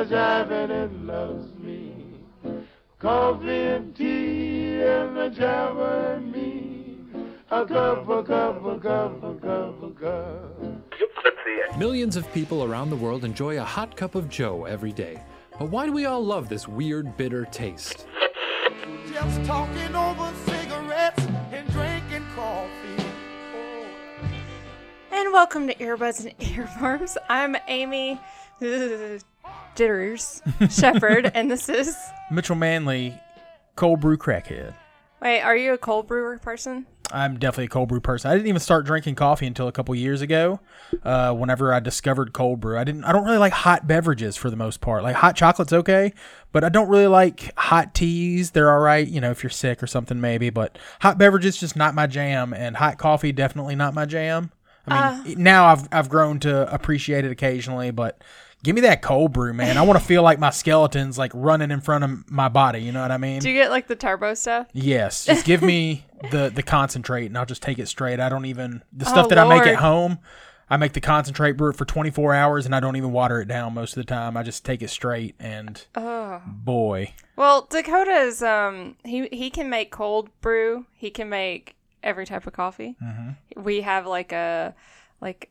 much I've and it loves me. Coffee and tea and the java and me. A cup, a cup, a cup, a cup, a cup. Millions of people around the world enjoy a hot cup of Joe every day. But why do we all love this weird, bitter taste? Just talking over cigarettes and drinking coffee. And welcome to Earbuds and Earworms. I'm Amy Jitters Shepherd, and this is. Mitchell Manley, cold brew crackhead. Wait, are you a cold brewer person? I'm definitely a cold brew person. I didn't even start drinking coffee until a couple years ago. Uh, whenever I discovered cold brew, I didn't. I don't really like hot beverages for the most part. Like hot chocolate's okay, but I don't really like hot teas. They're all right, you know, if you're sick or something maybe. But hot beverages just not my jam, and hot coffee definitely not my jam. I mean, now I've I've grown to appreciate it occasionally, but give me that cold brew, man. I want to feel like my skeleton's like running in front of my body. You know what I mean? Do you get like the turbo stuff? Yes, just give me the the concentrate, and I'll just take it straight. I don't even the stuff Oh, that I make at home. I make the concentrate, brew it for 24 hours, and I don't even water it down most of the time. I just take it straight, and Oh. boy, Well, Dakota is um he he can make cold brew. He can make every type of coffee. Mm-hmm. We have like a like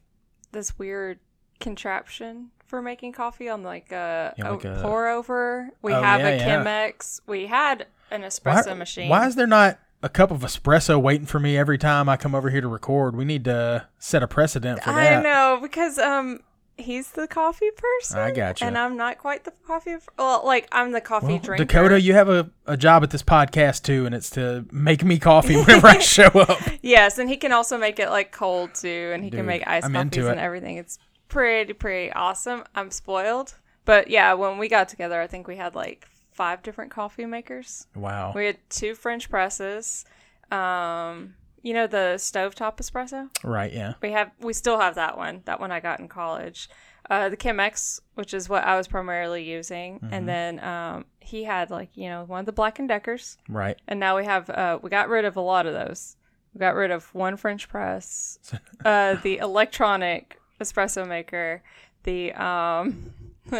this weird contraption for making coffee on like a, Yeah, like a- pour over. We Oh, have yeah, a yeah. Chemex. We had an why, espresso machine. why is there not a cup of espresso waiting for me every time I come over here to record? We need to set a precedent for that. I know because um he's the coffee person. I got gotcha. And I'm not quite the coffee. Well, like I'm the coffee Well, drinker. Dakota, you have a, a job at this podcast too, and it's to make me coffee whenever I show up. Yes, and he can also make it like cold too, and he Dude, can make iced I'm coffees and everything. It's pretty pretty awesome. I'm spoiled, but yeah, when we got together, I think we had like five different coffee makers. Wow. We had two French presses. Um, you know the stovetop espresso. Right, yeah. We have we still have that one. That one I got in college. Uh, the Chemex, which is what I was primarily using, Mm-hmm. and then um, he had like you know one of the Black and Deckers, Right. and now we have uh, we got rid of a lot of those. We got rid of one French press, uh, the electronic espresso maker, the um,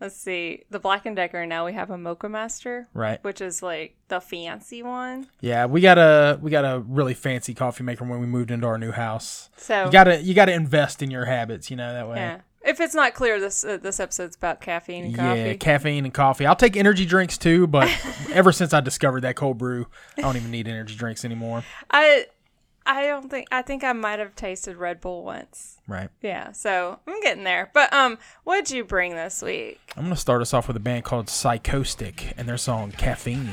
let's see, the Black and Decker. Now we have a Moccamaster, Right. which is like the fancy one. Yeah, we got a we got a really fancy coffee maker when we moved into our new house. So You gotta you gotta invest in your habits, you know that way. yeah. If it's not clear, this uh, this episode's about caffeine and coffee. Yeah, caffeine and coffee. I'll take energy drinks too, but ever since I discovered that cold brew, I don't even need energy drinks anymore. I I don't think I think I might have tasted Red Bull once. Right. Yeah, so I'm getting there. But um, what'd you bring this week? I'm gonna start us off with a band called Psychostick and their song Caffeine.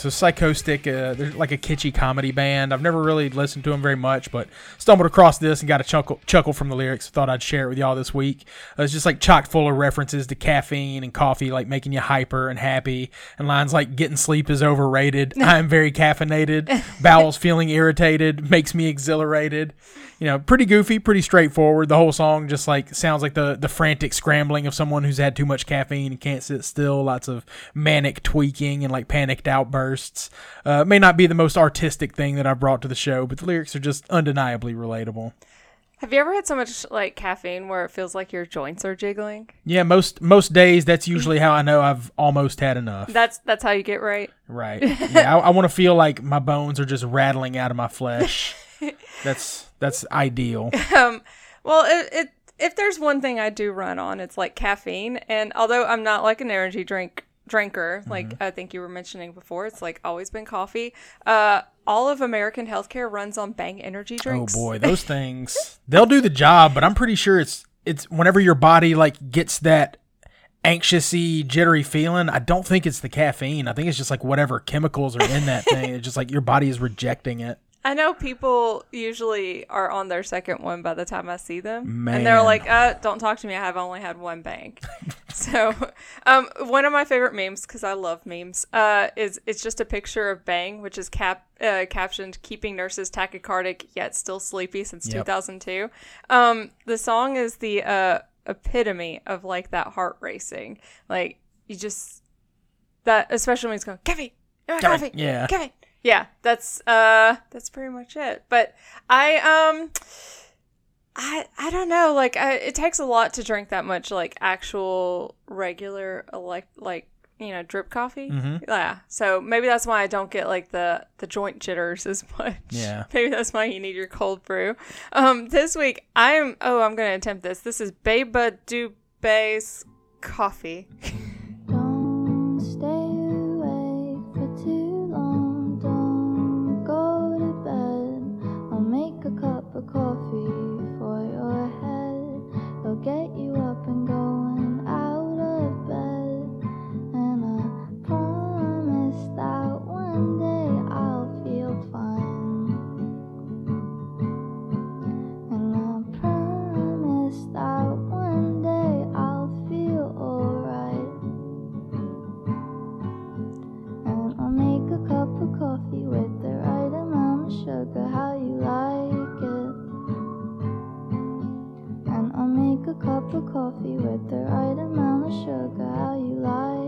So Psychostick, uh, they're like a kitschy comedy band. I've never really listened to them very much, but stumbled across this and got a chuckle, chuckle from the lyrics. Thought I'd share it with y'all this week. Uh, it's just like chock full of references to caffeine and coffee, like making you hyper and happy, and lines like "getting sleep is overrated," "I'm very caffeinated," "bowels feeling irritated," "makes me exhilarated." You know, pretty goofy, pretty straightforward. The whole song just like sounds like the the frantic scrambling of someone who's had too much caffeine and can't sit still. Lots of manic tweaking and like panicked outbursts. Uh, may not be the most artistic thing that I've brought to the show, but the lyrics are just undeniably relatable. Have you ever had so much like caffeine where it feels like your joints are jiggling? Yeah, most most days that's usually how I know I've almost had enough. That's that's how you get right. Right. Yeah, I, I want to feel like my bones are just rattling out of my flesh. That's that's ideal. Um, Well, it, it if there's one thing I do run on, it's like caffeine. And although I'm not like an energy drink drinker, like Mm-hmm. I think you were mentioning before, it's like always been coffee. Uh, all of American healthcare runs on Bang energy drinks. Oh boy, those things they'll do the job, but I'm pretty sure it's it's whenever your body like gets that anxiousy, jittery feeling. I don't think it's the caffeine. I think it's just like whatever chemicals are in that thing. It's just like your body is rejecting it. I know people usually are on their second one by the time I see them, and they're like, uh, "Don't talk to me. I have only had one bang." so, um, one of my favorite memes because I love memes uh, is it's just a picture of Bang, which is cap uh, captioned "Keeping nurses tachycardic yet still sleepy since Yep. 2002." Um, the song is the uh, epitome of like that heart racing. Like you just that, especially when it's going, "Coffee, you want Coffee, coffee, yeah. coffee." Yeah that's uh that's pretty much it. But i um i i don't know like I, it takes a lot to drink that much like actual regular elect like you know drip coffee. Mhm. yeah so maybe that's why i don't get like the the joint jitters as much. Yeah. maybe that's why you need your cold brew. Um this week i'm oh i'm gonna attempt this. This is beabadoobee's coffee a coffee for your head. It'll get you up and going cup of coffee with the right amount of sugar, how you like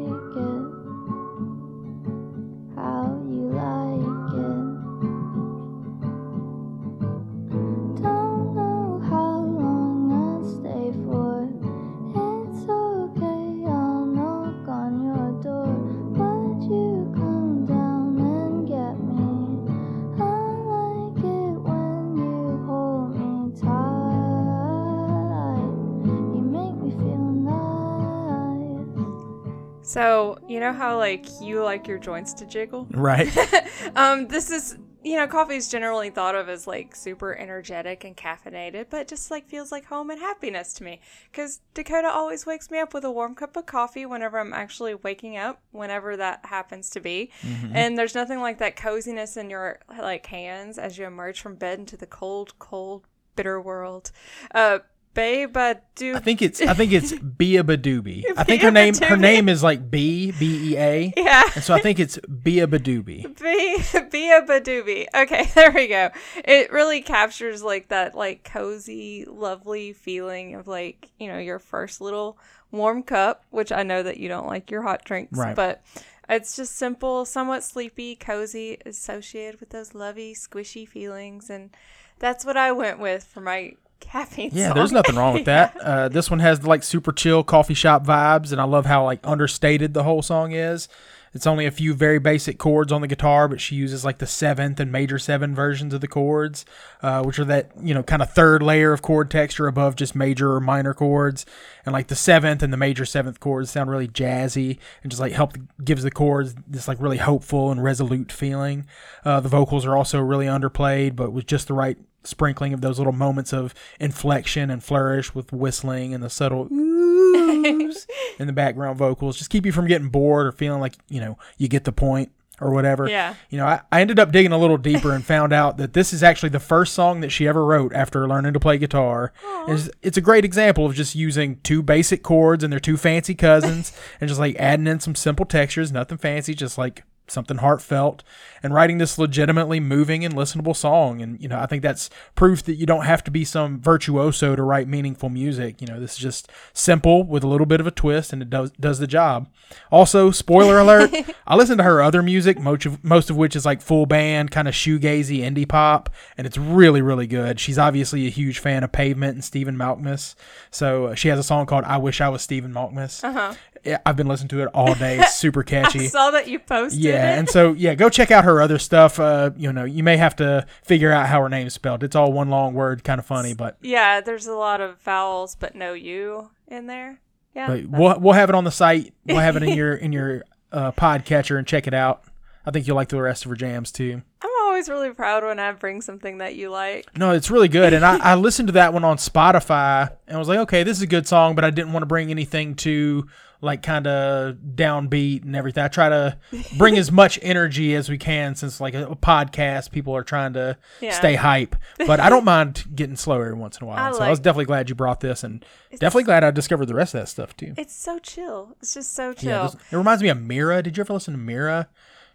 know how like you like your joints to jiggle Right. um, this is you know, coffee is generally thought of as like super energetic and caffeinated, but just like feels like home and happiness to me. Because Dakota always wakes me up with a warm cup of coffee whenever I'm actually waking up, whenever that happens to be. And there's nothing like that coziness in your like hands as you emerge from bed into the cold, cold, bitter world. Uh, Babe, uh, I think it's I think it's Beabadoobee. I think her name her name is like B B E A. yeah. And so I think it's Beabadoobee. Be be a badoobie. Okay, there we go. It really captures like that like cozy, lovely feeling of like, you know, your first little warm cup, which I know that you don't like your hot drinks, Right. but it's just simple, somewhat sleepy, cozy, associated with those lovey, squishy feelings and that's what I went with for my caffeine Yeah, song. there's nothing wrong with that. Uh, this one has like super chill coffee shop vibes, and I love how like understated the whole song is. It's only a few very basic chords on the guitar, but she uses like the seventh and major seven versions of the chords, uh, which are that you know kind of third layer of chord texture above just major or minor chords, and like the seventh and the major seventh chords sound really jazzy and just like help gives the chords this like really hopeful and resolute feeling. Uh, the vocals are also really underplayed, but with just the right sprinkling of those little moments of inflection and flourish with whistling and the subtle oohs in the background vocals. Just keep you from getting bored or feeling like you know you get the point or whatever. Yeah. you know I, I ended up digging a little deeper and found out that this is actually the first song that she ever wrote after learning to play guitar. It's, it's a great example of just using two basic chords and their two fancy cousins and just like adding in some simple textures nothing fancy just like something heartfelt and writing this legitimately moving and listenable song. And you know i think that's proof that you don't have to be some virtuoso to write meaningful music. You know this is just simple with a little bit of a twist and it does does the job. Also spoiler alert i listen to her other music most of, most of which is like full band kind of shoegazy indie pop and it's really really good. She's obviously a huge fan of pavement and stephen malkmus. So uh, she has a song called i wish i was stephen malkmus. Uh-huh. Yeah, I've been listening to it all day. It's super catchy. I saw that you posted Yeah, it. and so yeah, go check out her other stuff. Uh, you know, you may have to figure out how her name's spelled. It's all one long word, kind of funny, but yeah, there's a lot of vowels, but no you in there. Yeah. but we'll we'll have it on the site. We'll have it in your in your uh, podcatcher and check it out. I think you'll like the rest of her jams too. I'm always really proud when I bring something that you like. No, it's really good. And I, I listened to that one on Spotify and was like, okay, this is a good song, but I didn't want to bring anything too like kind of downbeat and everything. I try to bring as much energy as we can since like a, a podcast, people are trying to Yeah. stay hype. But I don't mind getting slow every once in a while. I so I was definitely glad you brought this and definitely glad I discovered the rest of that stuff too. It's so chill. It's just so chill. Yeah, it reminds me of Mirah. Did you ever listen to Mirah?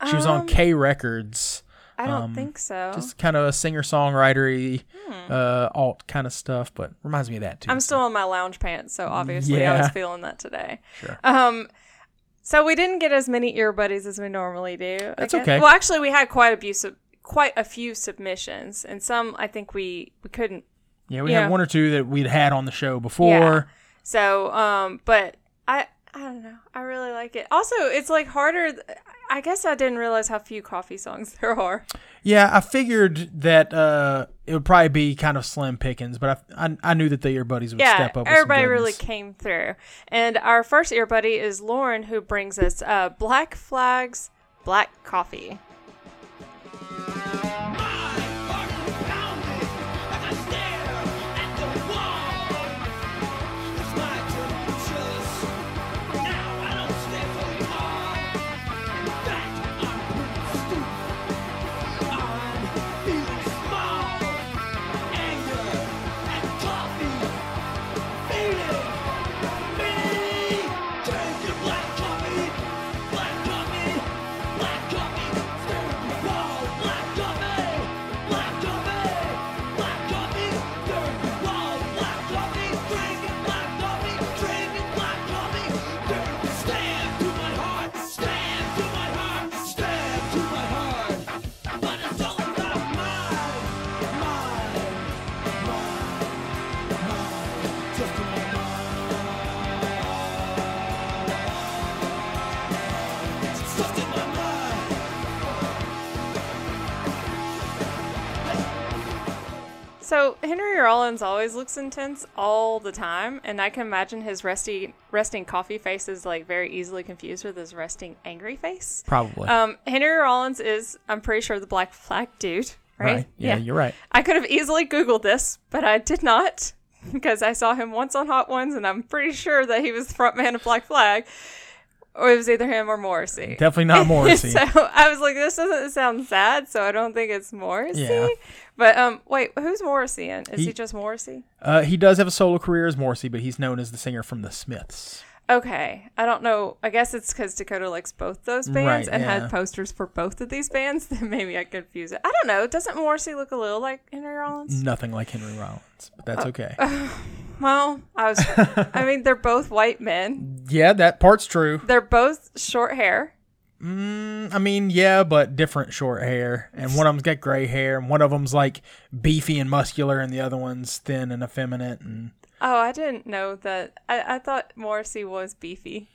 She was on um, K Records. I don't um, think so. Just kind of a singer songwriter uh, alt kind of stuff, but reminds me of that too. Hmm. I'm still in my lounge pants, so obviously I was feeling that today. Sure. Um, so we didn't get as many ear buddies as we normally do. That's okay. Well, actually, we had quite a few, sub- quite a few submissions, and some I think we we couldn't. Yeah, we Yeah. had one or two that we'd had on the show before. Yeah. So, um, but I I don't know. I really like it. Also, it's like harder. I guess I didn't realize how few coffee songs there are. Yeah, I figured that uh, it would probably be kind of slim pickings, but I, I, I knew that the ear buddies would yeah, step up. everybody really came through. And our first ear buddy is Lauren, who brings us uh, Black Flags Black Coffee. Henry Rollins always looks intense all the time, and I can imagine his resty, resting coffee face is like very easily confused with his resting angry face. Probably. Um, Henry Rollins is, I'm pretty sure, the Black Flag dude, right? right. Yeah, you're right. I could have easily Googled this, but I did not because I saw him once on Hot Ones, and I'm pretty sure that he was the front man of Black Flag, or it was either him or Morrissey. Definitely not Morrissey. so I was like, this doesn't sound sad, so I don't think it's Morrissey. Yeah. But um, wait, who's Morrissey in? Is he, He- just Morrissey? Uh, he does have a solo career as Morrissey, but he's known as the singer from the Smiths. Okay, I don't know. I guess it's because Dakota likes both those bands Right, and yeah. had posters for both of these bands. Then maybe I confuse it. I don't know. Doesn't Morrissey look a little like Henry Rollins? Nothing like Henry Rollins, but that's Uh, okay. Well, I was. I mean, they're both white men. yeah, that part's true. They're both short hair. Mm, I mean, yeah, but different short hair, and one of them's got gray hair, and one of them's like beefy and muscular, and the other one's thin and effeminate, and Oh, I didn't know that. I, I thought Morrissey was beefy.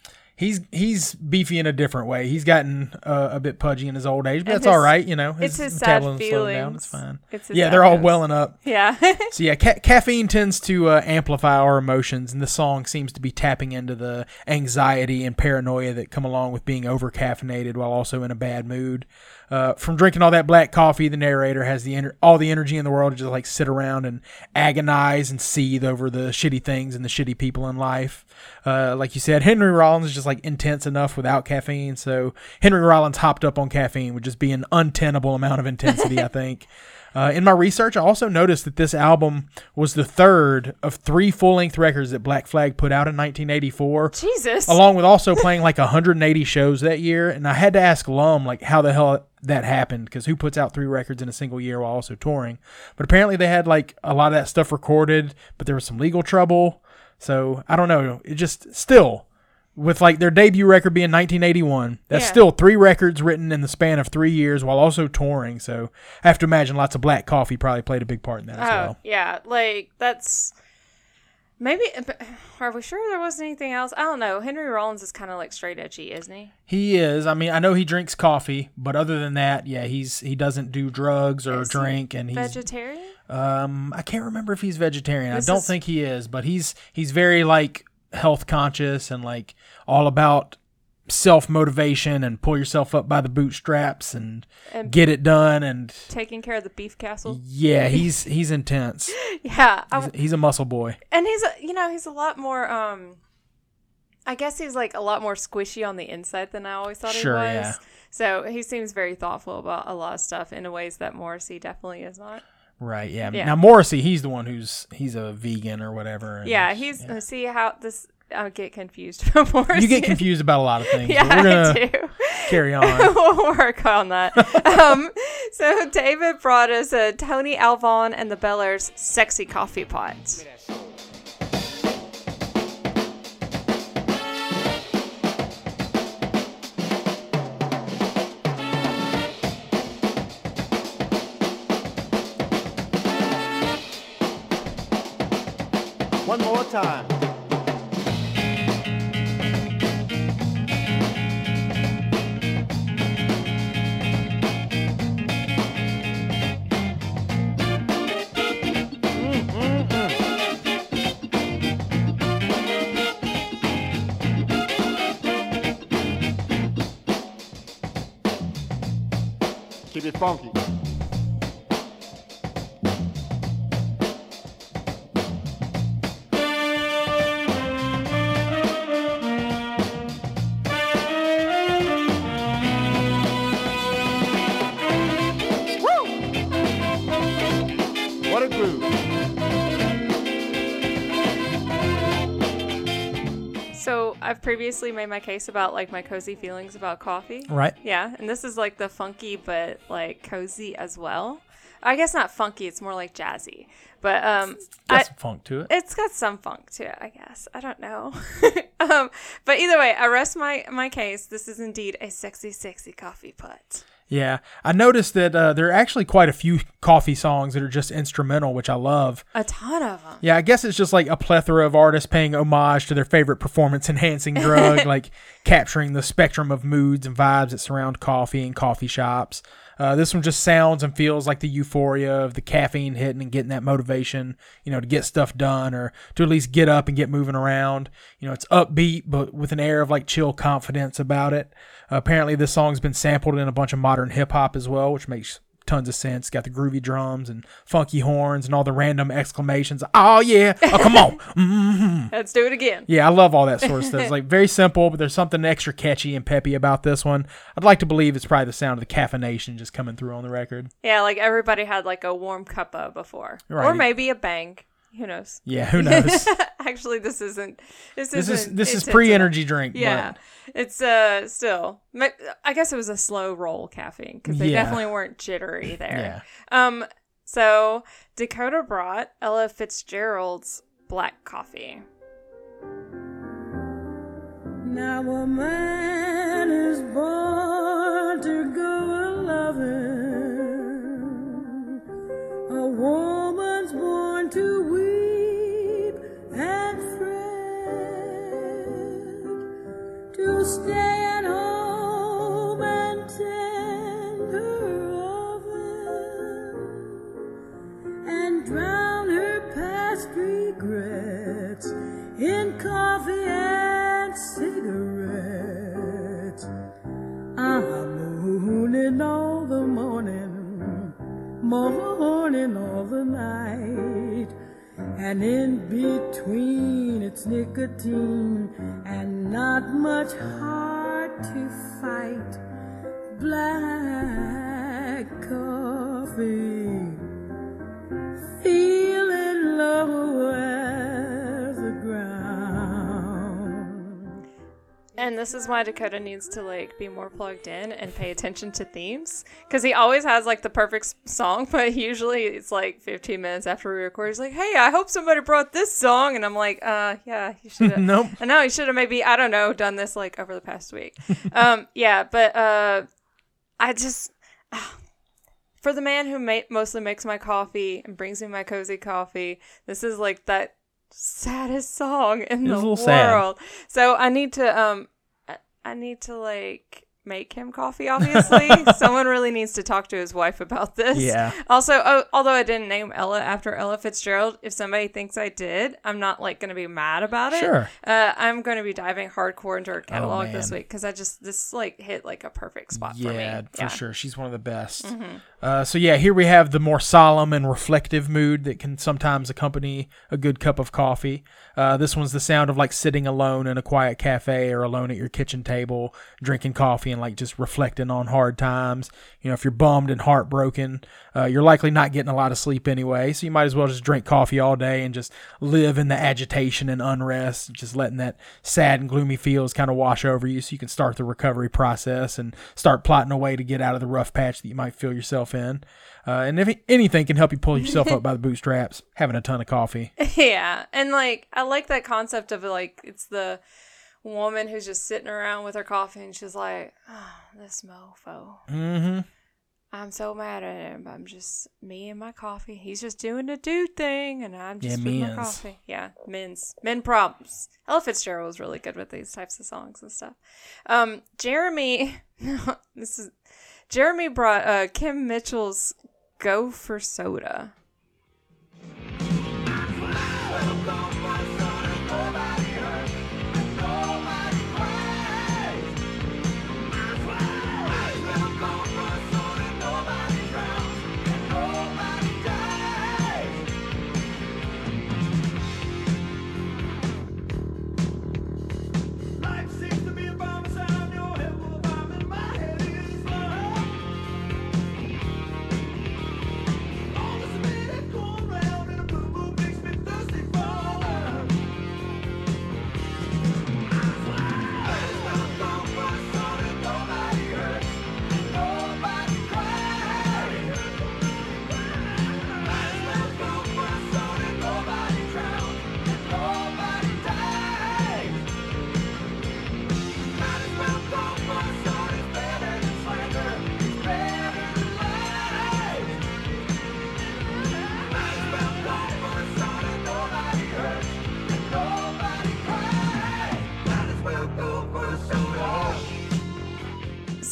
He's he's beefy in a different way. He's gotten uh, a bit pudgy in his old age, but And that's all his- right. You know, it's his sad metabolism's slowing down. It's fine. It's his yeah, they're all feelings. welling up. Yeah. So yeah, ca- caffeine tends to uh, amplify our emotions, and the song seems to be tapping into the anxiety and paranoia that come along with being over caffeinated while also in a bad mood. Uh, from drinking all that black coffee, the narrator has the all the energy in the world to just like sit around and agonize and seethe over the shitty things and the shitty people in life. Uh, like you said, Henry Rollins is just like intense enough without caffeine. So Henry Rollins hopped up on caffeine would just be an untenable amount of intensity, I think. Uh, in my research, I also noticed that this album was the third of three full length records that Black Flag put out in 1984, Jesus. along with also playing like 180 shows that year. And I had to ask Lum, like, how the hell that happened, because who puts out three records in a single year while also touring? But apparently they had like a lot of that stuff recorded, but there was some legal trouble. So I don't know. It just still. With like their debut record being 1981, that's Yeah. still three records written in the span of three years while also touring. So I have to imagine lots of black coffee probably played a big part in that as Oh, well. yeah. Like, that's. Maybe are we sure there wasn't anything else? I don't know. Henry Rollins is kind of like straight edgy, isn't he? He is. I mean, I know he drinks coffee, but other than that, yeah, he's he doesn't do drugs or Is he drink, and he's Vegetarian? um I can't remember if he's vegetarian. This I don't is- think he is, but he's he's very like health conscious and like all about self motivation and pull yourself up by the bootstraps and And- get it done and Taking care of the beef castle. yeah, he's he's intense. Yeah, He's, he's a muscle boy. and he's a, you know he's a lot more. um I guess he's like a lot more squishy on the inside than I always thought Sure, he was. yeah. So he seems very thoughtful about a lot of stuff in ways that Morrissey definitely is not. Right, yeah. Yeah. Now Morrissey, he's the one who's he's a vegan or whatever. Yeah, he's see how this. I get confused about Morrissey. You get confused about a lot of things. Yeah, we're gonna I do. carry on. we'll work on that. um, so David brought us a Tony Alvon and the Belairs sexy coffee pot. Time. Mm, mm, mm. Keep it funky. Previously made my case about like my cozy feelings about coffee. Right. Yeah, and this is like the funky but like cozy as well. I guess not funky; it's more like jazzy. But um, Got I, some funk to it. it's got some funk to it, I guess. I don't know. um, but either way, I rest my my case. This is indeed a sexy, sexy coffee pot. Yeah, I noticed that uh, there are actually quite a few coffee songs that are just instrumental, which I love. A ton of them. Yeah, I guess it's just like a plethora of artists paying homage to their favorite performance enhancing drug, like capturing the spectrum of moods and vibes that surround coffee and coffee shops. Uh, this one just sounds and feels like the euphoria of the caffeine hitting and getting that motivation, you know, to get stuff done or to at least get up and get moving around. You know, it's upbeat, but with an air of like chill confidence about it. Apparently, this song's been sampled in a bunch of modern hip hop as well, which makes tons of sense. Got the groovy drums and funky horns and all the random exclamations. Oh yeah! Oh come on! hmm Let's do it again. Yeah, I love all that sort of stuff. It's like very simple, but there's something extra catchy and peppy about this one. I'd like to believe it's probably the sound of the caffeination just coming through on the record. Yeah, like everybody had like a warm cuppa before, or maybe a bang. Who knows? Yeah, who knows? Actually, this isn't. This, this is isn't this is intense enough. pre-energy drink. Yeah, it's uh still. I guess it was a slow roll caffeine because they Yeah. definitely weren't jittery there. Yeah. Um. So Dakota brought Ella Fitzgerald's black coffee. Now a man is born morning, more the morning all the night, and in between it's nicotine and not much hard to fight. Black coffee this is why Dakota needs to like be more plugged in and pay attention to themes because he always has like the perfect song, but usually it's like 15 minutes after we record. He's like, "Hey, I hope somebody brought this song," and I'm like, "Uh, yeah, you should have." Nope. I know you should have maybe I don't know done this like over the past week. um, yeah, but uh, I just for the man who ma- mostly makes my coffee and brings me my cozy coffee, this is like that saddest song in the little sad. world. So I need to um I- need to like make him coffee obviously. Someone really needs to talk to his wife about this. Yeah. Also, oh, although I didn't name Ella after Ella Fitzgerald, if somebody thinks I did, I'm not like going to be mad about it. Sure. Oh, Uh, I'm going to be diving hardcore into her catalog this week because I just this like hit like a perfect spot for me. Yeah, for sure. She's one of the best. Mm-hmm. Uh, so yeah, here we have the more solemn and reflective mood that can sometimes accompany a good cup of coffee. Uh, this one's the sound of like sitting alone in a quiet cafe or alone at your kitchen table, drinking coffee and like just reflecting on hard times. You know, if you're bummed and heartbroken, uh, you're likely not getting a lot of sleep anyway, so you might as well just drink coffee all day and just live in the agitation and unrest, just letting that sad and gloomy feels kind of wash over you so you can start the recovery process and start plotting a way to get out of the rough patch that you might feel yourself in. Uh, and if anything can help you pull yourself up by the bootstraps, having a ton of coffee. Yeah, and like I like that concept of like it's the woman who's just sitting around with her coffee and she's like, oh, "This mofo, Mm-hmm. I'm so mad at him. I'm just me and my coffee. He's just doing the dude thing, and I'm just Yeah, with my coffee. Yeah, men's men problems. Ella Fitzgerald was really good with these types of songs and stuff. Um, Jeremy, this is Jeremy brought uh Kim Mitchell's "Go for Soda."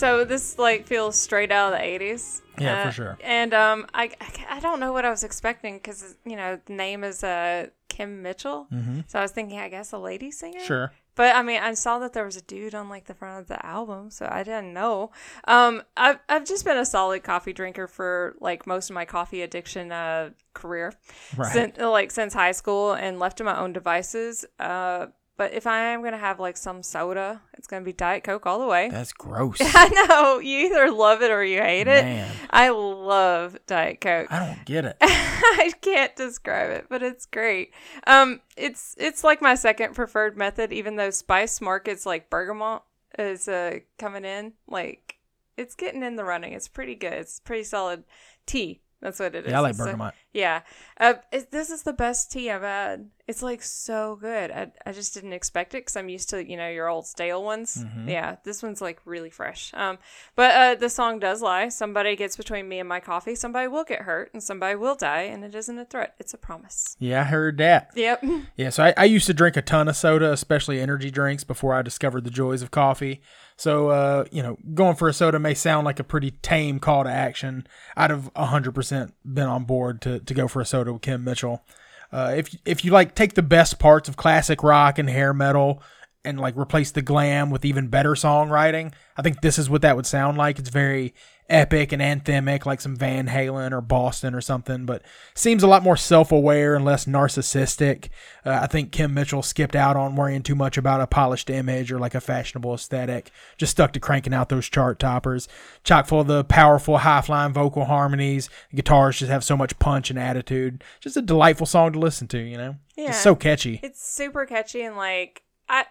So this like feels straight out of the eighties. Yeah, for sure. And um, I, I I don't know what I was expecting because you know the name is uh Kim Mitchell, Mm-hmm. so I was thinking I guess a lady singer. Sure. But I mean, I saw that there was a dude on like the front of the album, so I didn't know. Um, I've I've just been a solid coffee drinker for like most of my coffee addiction uh career, Right. since like since high school, and left to my own devices. Uh, but if I am gonna have like some soda, it's gonna be Diet Coke all the way. That's gross. I know you either love it or you hate it. Man. I love Diet Coke. I don't get it. I can't describe it, but it's great. Um, it's it's like my second preferred method, even though Spice Markets like Bergamot is uh coming in. Like it's getting in the running. It's pretty good. It's pretty solid tea. That's what it is. Yeah, I like bergamot. Yeah. Uh, it, this is the best tea I've had. It's like so good. I, I just didn't expect it because I'm used to, you know, your old stale ones. Mm-hmm. Yeah. This one's like really fresh. Um, But uh, the song does lie. Somebody gets between me and my coffee. Somebody will get hurt and somebody will die. And it isn't a threat. It's a promise. Yeah, I heard that. Yep. Yeah, so I, I used to drink a ton of soda, especially energy drinks, before I discovered the joys of coffee. So, uh, you know, going for a soda may sound like a pretty tame call to action. I'd have 100% been on board to, to go for a soda with Kim Mitchell. Uh, if, if you like take the best parts of classic rock and hair metal and like replace the glam with even better songwriting, I think this is what that would sound like. It's very epic and anthemic, like some Van Halen or Boston or something, but seems a lot more self aware and less narcissistic. Uh, I think Kim Mitchell skipped out on worrying too much about a polished image or like a fashionable aesthetic, just stuck to cranking out those chart toppers. Chock full of the powerful high flying vocal harmonies. The Guitars just have so much punch and attitude. Just a delightful song to listen to, you know? Yeah. Just so catchy. It's super catchy and like, I.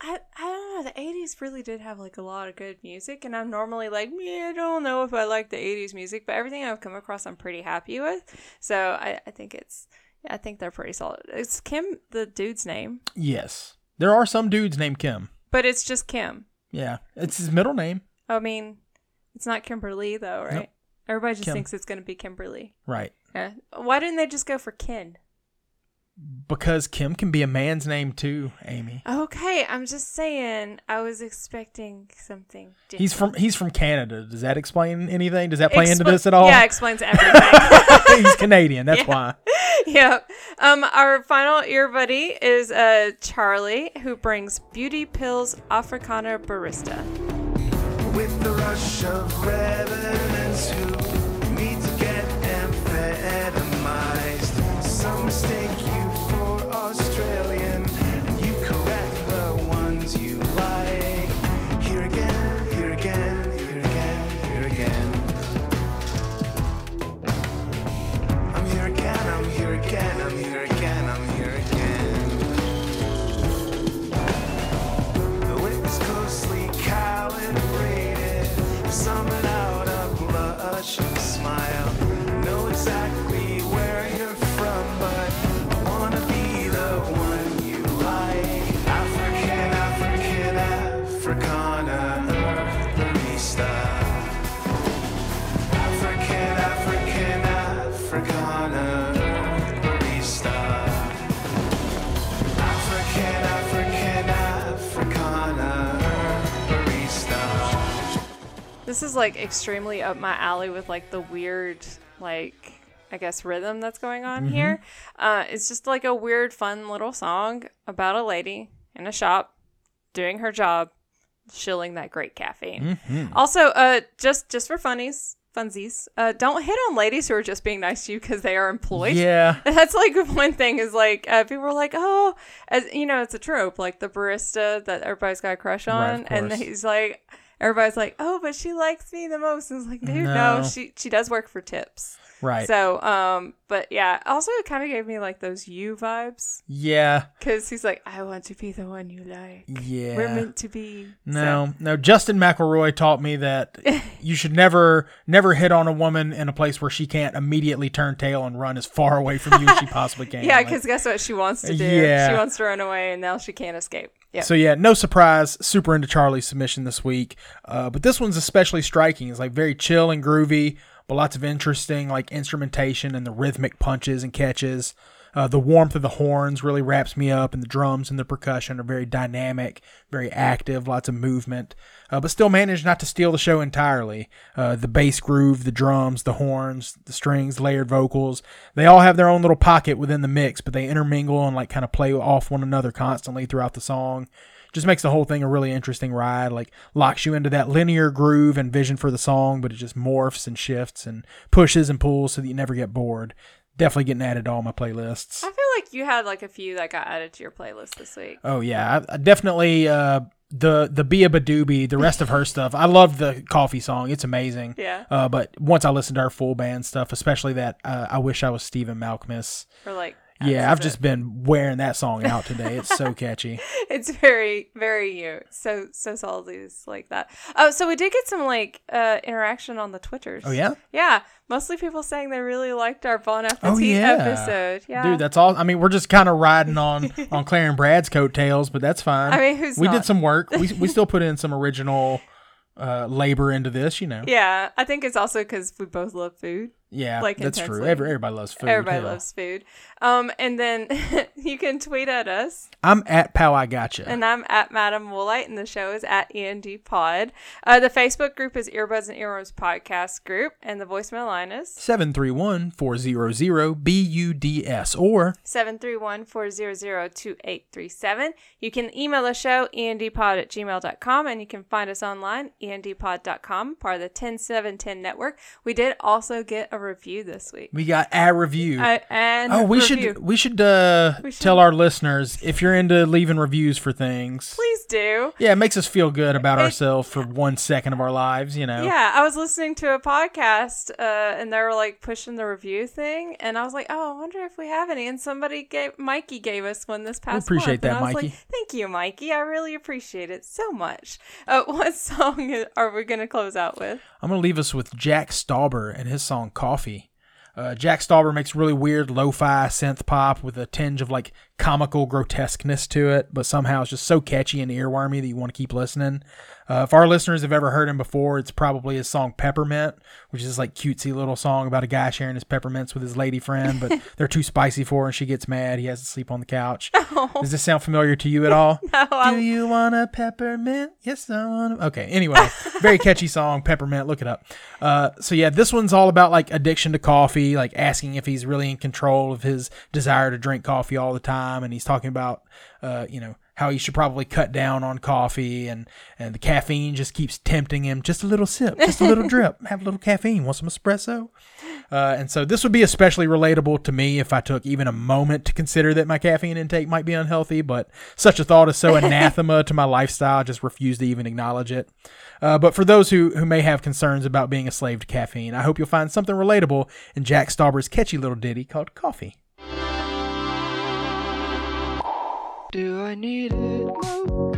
I, I don't know. The 80s really did have like a lot of good music, and I'm normally like, me, I don't know if I like the 80s music, but everything I've come across, I'm pretty happy with. So I, I think it's, I think they're pretty solid. It's Kim, the dude's name, Yes. There are some dudes named Kim. but it's just Kim. Yeah. It's his middle name. I mean, it's not Kimberly though, right? Nope. Everybody just Kim. thinks it's gonna be Kimberly. Right. Yeah. Why didn't they just go for Ken? Because Kim can be a man's name too, Amy. Okay, I'm just saying. I was expecting something. Different. He's from he's from Canada. Does that explain anything? Does that play into this at all? Yeah, it explains everything. he's Canadian. That's why. yeah. Um, our final ear buddy is uh Charlie, who brings Beauty Pills Afrikaner Barista. with the rush of revenants who like extremely up my alley with like the weird, like I guess rhythm that's going on here. Uh, it's just like a weird, fun little song about a lady in a shop doing her job, shilling that great caffeine. Also, uh, just just for funnies, funsies, uh, don't hit on ladies who are just being nice to you because they are employed. Yeah. That's like one thing is like uh, people are like, oh, as you know, it's a trope, like the barista that everybody's got a crush on, of and he's like, everybody's like, oh, but she likes me the most. And it's like, dude, No. no, she she does work for tips. Right. So, um, but yeah, also it kind of gave me like those you vibes yeah. because he's like, I want to be the one you like. Yeah. We're meant to be. No, no. Justin McElroy taught me that you should never, never hit on a woman in a place where she can't immediately turn tail and run as far away from you as she possibly can. Yeah, Like- because guess what she wants to do? Yeah. She wants to run away, and now she can't escape. So yeah, no surprise. Super into Charlie's submission this week, uh, but this one's especially striking. It's like very chill and groovy, but lots of interesting like instrumentation and the rhythmic punches and catches. Uh, the warmth of the horns really wraps me up, and the drums and the percussion are very dynamic, very active, lots of movement, uh, but still manage not to steal the show entirely. Uh, the bass groove, the drums, the horns, the strings, layered vocals, they all have their own little pocket within the mix, but they intermingle and like kind of play off one another constantly throughout the song. Just makes the whole thing a really interesting ride like locks you into that linear groove and vision for the song but it just morphs and shifts and pushes and pulls so that you never get bored definitely getting added to all my playlists I feel like you had like a few that got added to your playlist this week. oh yeah I, I definitely uh the the Beabadoobee, the rest of her stuff. I love the coffee song; it's amazing. Yeah. Uh, but once I listened to her full band stuff, especially that uh, "I Wish I Was Stephen Malkmus," Or like. Yeah, I've just been wearing that song out today. It's so catchy. It's very, very you. So, so solidly like that. Oh, so we did get some like uh interaction on the Twitters. Oh yeah, Yeah. Mostly people saying they really liked our Bon Appetit Oh, yeah. episode. Yeah. dude, that's all. I mean, we're just kind of riding on on Claire and Brad's coattails, but that's fine. I mean, who's we not? did some work. We we still put in some original uh, labor into this, you know. Yeah, I think it's also because we both love food. Yeah, Like, that's true. Every, everybody loves food. Everybody hell. loves food. Um, and then you can tweet at us, I'm at Pow I Gotcha. and I'm at Madam Woolite, and the show is at END Pod. Uh, the Facebook group is Earbuds and Earworms Podcast Group, and the voicemail line is 731-400-BUDS or 731-400-2837. You can email the show, endpod at gmail.com, and you can find us online, endpod.com, part of the 10710 network. We did also get a review this week. we got a review. Uh, and oh, we review. should we should uh We should. tell our listeners if you're into leaving reviews for things. Please do. Yeah, it makes us feel good about It- ourselves for one second of our lives, you know. Yeah, I was listening to a podcast uh, and they were like pushing the review thing, and I was like, "Oh, I wonder if we have any." And somebody gave Mikey gave us one this past. appreciate month, that, I was Mikey. Like, Thank you, Mikey. I really appreciate it so much. Uh, what song are we gonna close out with? I'm gonna leave us with Jack Stauber and his song "Coffee." Uh, Jack Stauber makes really weird lo-fi synth pop with a tinge of like comical grotesqueness to it, but somehow it's just so catchy and earwormy that you want to keep listening. Uh, if our listeners have ever heard him before, it's probably his song Peppermint, which is like cutesy little song about a guy sharing his peppermints with his lady friend, but they're too spicy for her and she gets mad. He has to sleep on the couch. Does this sound familiar to you at all? No, Do I, you want a peppermint? Yes, I want. A... Okay. Anyway, very catchy song, Peppermint. Look it up. Uh, so yeah, this one's all about like addiction to coffee, like asking if he's really in control of his desire to drink coffee all the time, and he's talking about, uh, you know, how he should probably cut down on coffee, and and the caffeine just keeps tempting him. Just a little sip, just a little drip. Have a little caffeine. Want some espresso? Uh, and so this would be especially relatable to me if I took even a moment to consider that my caffeine intake might be unhealthy, but such a thought is so anathema to my lifestyle, I just refuse to even acknowledge it. Uh, but for those who, who may have concerns about being a slave to caffeine, I hope you'll find something relatable in Jack Stauber's catchy little ditty called Coffee. Do I need it? Wake up.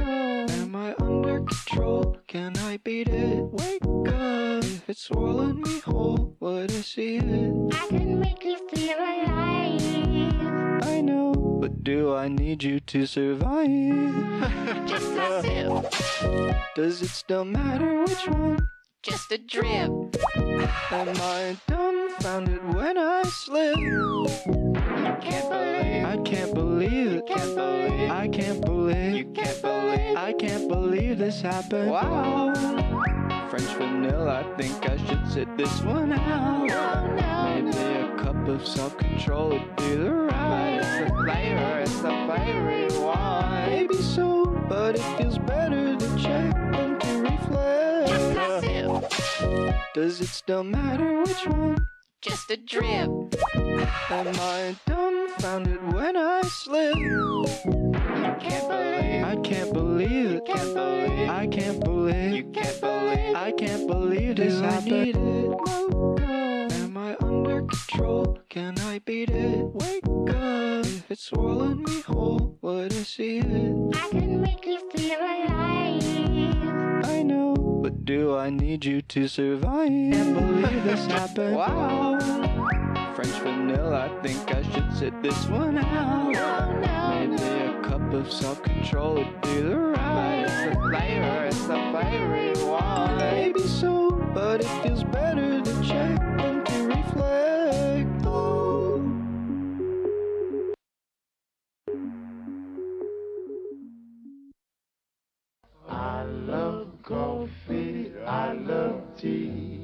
Am I under control? Can I beat it? Wake up! If it's swallowing me whole, would I see it? I can make you feel alive. I know, but do I need you to survive? Just a sip, Does it still matter which one? just a drip. Am I dumbfounded when I slip? You can't believe, I can't believe it. can't believe, I can't believe. you can't believe. I can't believe this happened. Wow. French vanilla, I think I should sit this one out. No, no, Maybe no. a cup of self-control would be the right. It's the flavor, it's the you want. Maybe so, but it feels better to check than to reflect. Does it still matter which one? just a drip. Am I dumbfounded when I slip? You can't believe, I can't believe it. can't believe, I can't believe. you can't believe. I can't believe this Do I need Am I under control? Can I beat it? Wake up! If it's swallowing me whole, would I see it? I can make you feel alive. I know, but do I need you to survive? Can't believe this happened. Wow! French vanilla, I think I should sit this one out. Maybe a cup of self-control would be the right. It's the flavor, it's flavor you want. Maybe so, but it feels better to check than to reflect. I love coffee, I love tea.